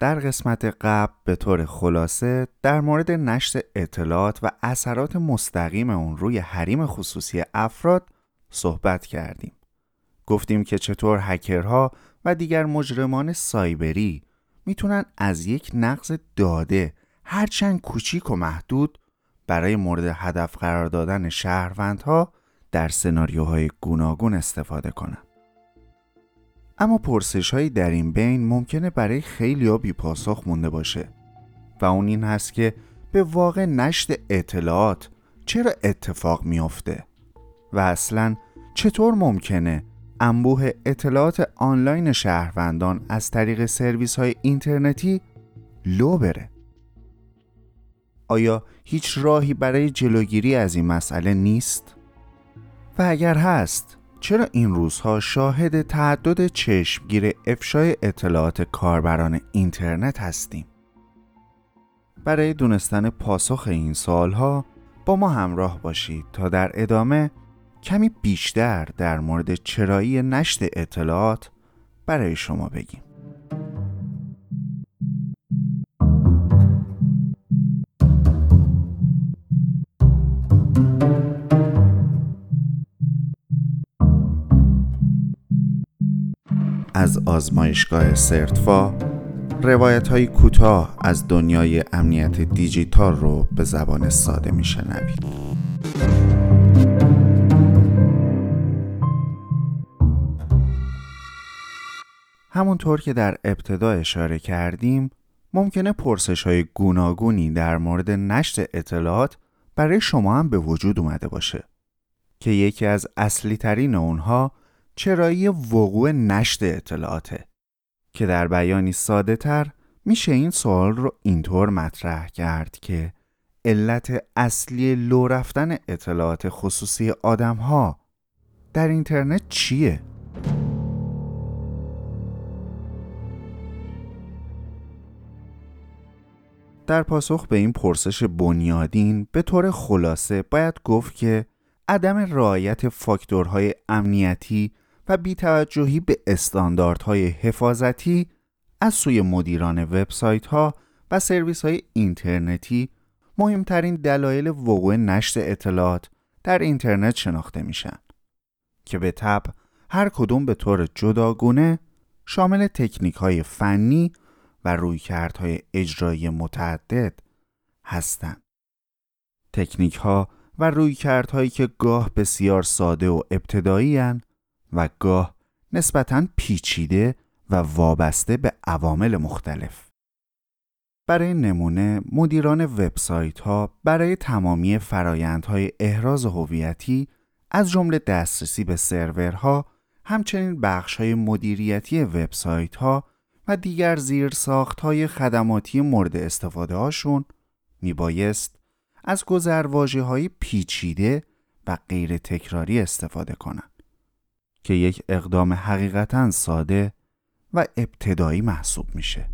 در قسمت قبل به طور خلاصه در مورد نشر اطلاعات و اثرات مستقیم اون روی حریم خصوصی افراد صحبت کردیم. گفتیم که چطور هکرها و دیگر مجرمان سایبری می‌تونن از یک نقض داده هرچند کوچیک و محدود برای مورد هدف قرار دادن شهروندها در سناریوهای گوناگون استفاده کنند. اما پرسش هایی در این بین ممکنه برای خیلی ها بی پاسخ مونده باشه. و اون این هست که به واقع نشت اطلاعات چرا اتفاق میافته؟ و اصلا چطور ممکنه انبوه اطلاعات آنلاین شهروندان از طریق سرویس های اینترنتی لو بره؟ آیا هیچ راهی برای جلوگیری از این مسئله نیست؟ و اگر هست چرا این روزها شاهد تعدد چشمگیر افشای اطلاعات کاربران اینترنت هستیم؟ برای دونستن پاسخ این سوالها با ما همراه باشید تا در ادامه کمی بیشتر در مورد چرایی نشت اطلاعات برای شما بگیم. از آزمایشگاه سرتفا روایت های کوتاه از دنیای امنیت دیجیتال رو به زبان ساده میشنوید. همونطور که در ابتدا اشاره کردیم ممکنه پرسش های گوناگونی در مورد نشت اطلاعات برای شما هم به وجود اومده باشه که یکی از اصلی ترین اونها چرایی وقوع نشت اطلاعاته که در بیانی ساده تر میشه این سوال رو اینطور مطرح کرد که علت اصلی لو رفتن اطلاعات خصوصی آدم ها در اینترنت چیه؟ در پاسخ به این پرسش بنیادین به طور خلاصه باید گفت که عدم رعایت فاکتورهای امنیتی و بیتوجهی به استانداردهای حفاظتی از سوی مدیران وبسایت ها و سرویس های اینترنتی مهمترین دلایل وقوع نشر اطلاعات در اینترنت شناخته میشن که به تب هر کدوم به طور جداگونه شامل تکنیک های فنی و رویکردهای اجرایی متعدد هستند. تکنیک ها و رویکردهایی که گاه بسیار ساده و ابتدایی و گاه نسبتاً پیچیده و وابسته به عوامل مختلف. برای نمونه مدیران وبسایت ها برای تمامی فرایندهای احراز هویتی از جمله دسترسی به سرورها همچنین بخش های مدیریتی وبسایت ها و دیگر زیر ساخت های خدماتی مورد استفاده هاشون می بایست از گذرواجه های پیچیده و غیر تکراری استفاده کنند. که یک اقدام حقیقتا ساده و ابتدایی محسوب میشه.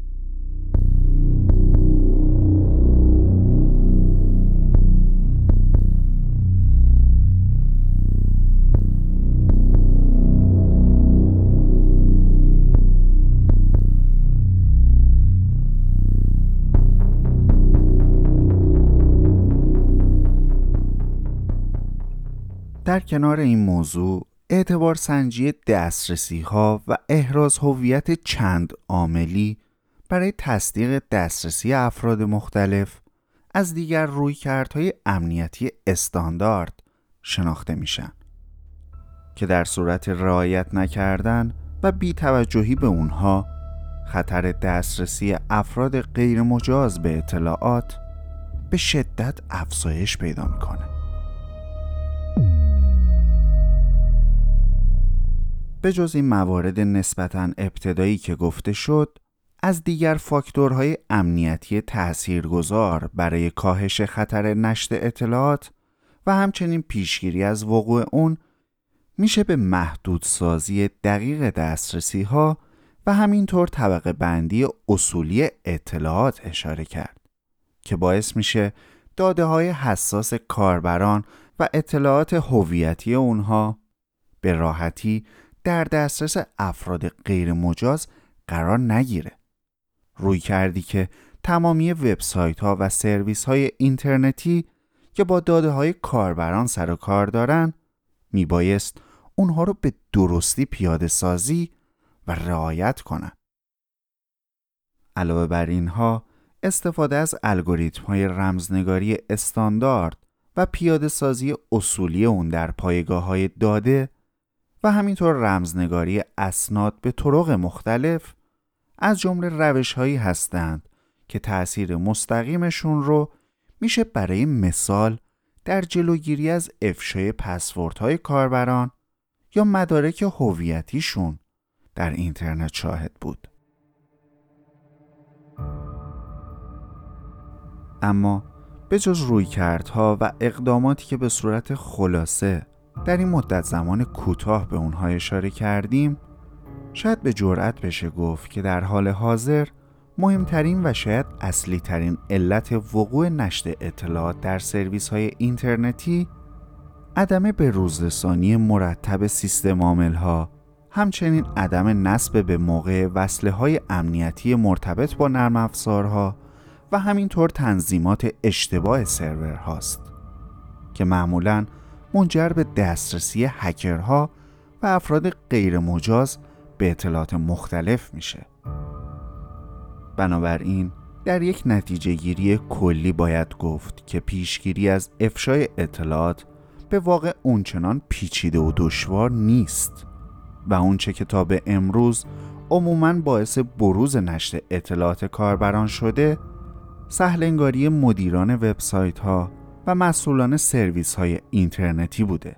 در کنار این موضوع اعتبار سنجی دسترسی ها و احراز هویت چند عاملی برای تصدیق دسترسی افراد مختلف از دیگر رویکردهای امنیتی استاندارد شناخته میشن که در صورت رعایت نکردن و بیتوجهی به اونها خطر دسترسی افراد غیر مجاز به اطلاعات به شدت افزایش پیدا می‌کنه. به جز این موارد نسبتا ابتدایی که گفته شد از دیگر فاکتورهای امنیتی تاثیرگذار برای کاهش خطر نشت اطلاعات و همچنین پیشگیری از وقوع اون میشه به محدودسازی دقیق دسترسی ها و همینطور طبقه بندی اصولی اطلاعات اشاره کرد که باعث میشه داده های حساس کاربران و اطلاعات هویتی اونها به راحتی در دسترس افراد غیر مجاز قرار نگیره روی کردی که تمامی وبسایت ها و سرویس های اینترنتی که با داده های کاربران سر و کار دارن میبایست اونها رو به درستی پیاده سازی و رعایت کنن. علاوه بر اینها استفاده از الگوریتم های رمزنگاری استاندارد و پیاده سازی اصولی اون در پایگاه های داده و همینطور رمزنگاری اسناد به طرق مختلف از جمله روش هایی هستند که تأثیر مستقیمشون رو میشه برای مثال در جلوگیری از افشای های کاربران یا مدارک هویتیشون در اینترنت شاهد بود. اما به جز رویکردها و اقداماتی که به صورت خلاصه در این مدت زمان کوتاه به اونها اشاره کردیم شاید به جرأت بشه گفت که در حال حاضر مهمترین و شاید اصلی ترین علت وقوع نشر اطلاعات در سرویس های اینترنتی عدم به روزرسانی مرتب سیستم عامل ها همچنین عدم نصب به موقع وصله های امنیتی مرتبط با نرم افزارها و همینطور تنظیمات اشتباه سرور هاست که معمولا منجر به دسترسی هکرها و افراد غیر مجاز به اطلاعات مختلف میشه. بنابراین در یک نتیجه گیری کلی باید گفت که پیشگیری از افشای اطلاعات به واقع اونچنان پیچیده و دشوار نیست و اونچه که تا به امروز عموما باعث بروز نشر اطلاعات کاربران شده سهلنگاری مدیران وبسایت ها و مسئولان سرویس های اینترنتی بوده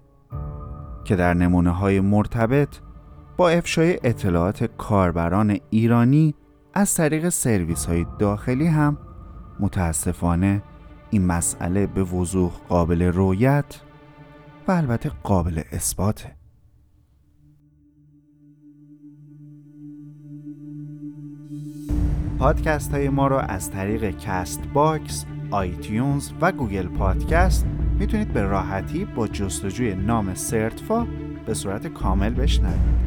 که در نمونه های مرتبط با افشای اطلاعات کاربران ایرانی از طریق سرویس های داخلی هم متاسفانه این مسئله به وضوح قابل رویت و البته قابل اثباته. پادکست های ما را از طریق Castbox، iTunes و Google Podcast می‌تونید به راحتی با جستجوی نام سرتفا به صورت کامل بشنوید.